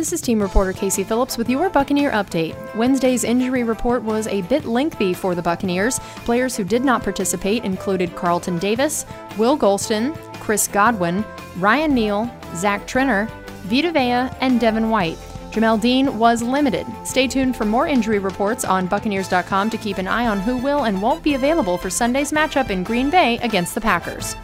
This is team reporter Casey Phillips with your Buccaneer update. Wednesday's injury report was a bit lengthy for the Buccaneers. Players who did not participate included Carlton Davis, Will Gholston, Chris Godwin, Ryan Neal, Zach Triner, Vita Vea, and Devin White. Jamel Dean was limited. Stay tuned for more injury reports on Buccaneers.com to keep an eye on who will and won't be available for Sunday's matchup in Green Bay against the Packers.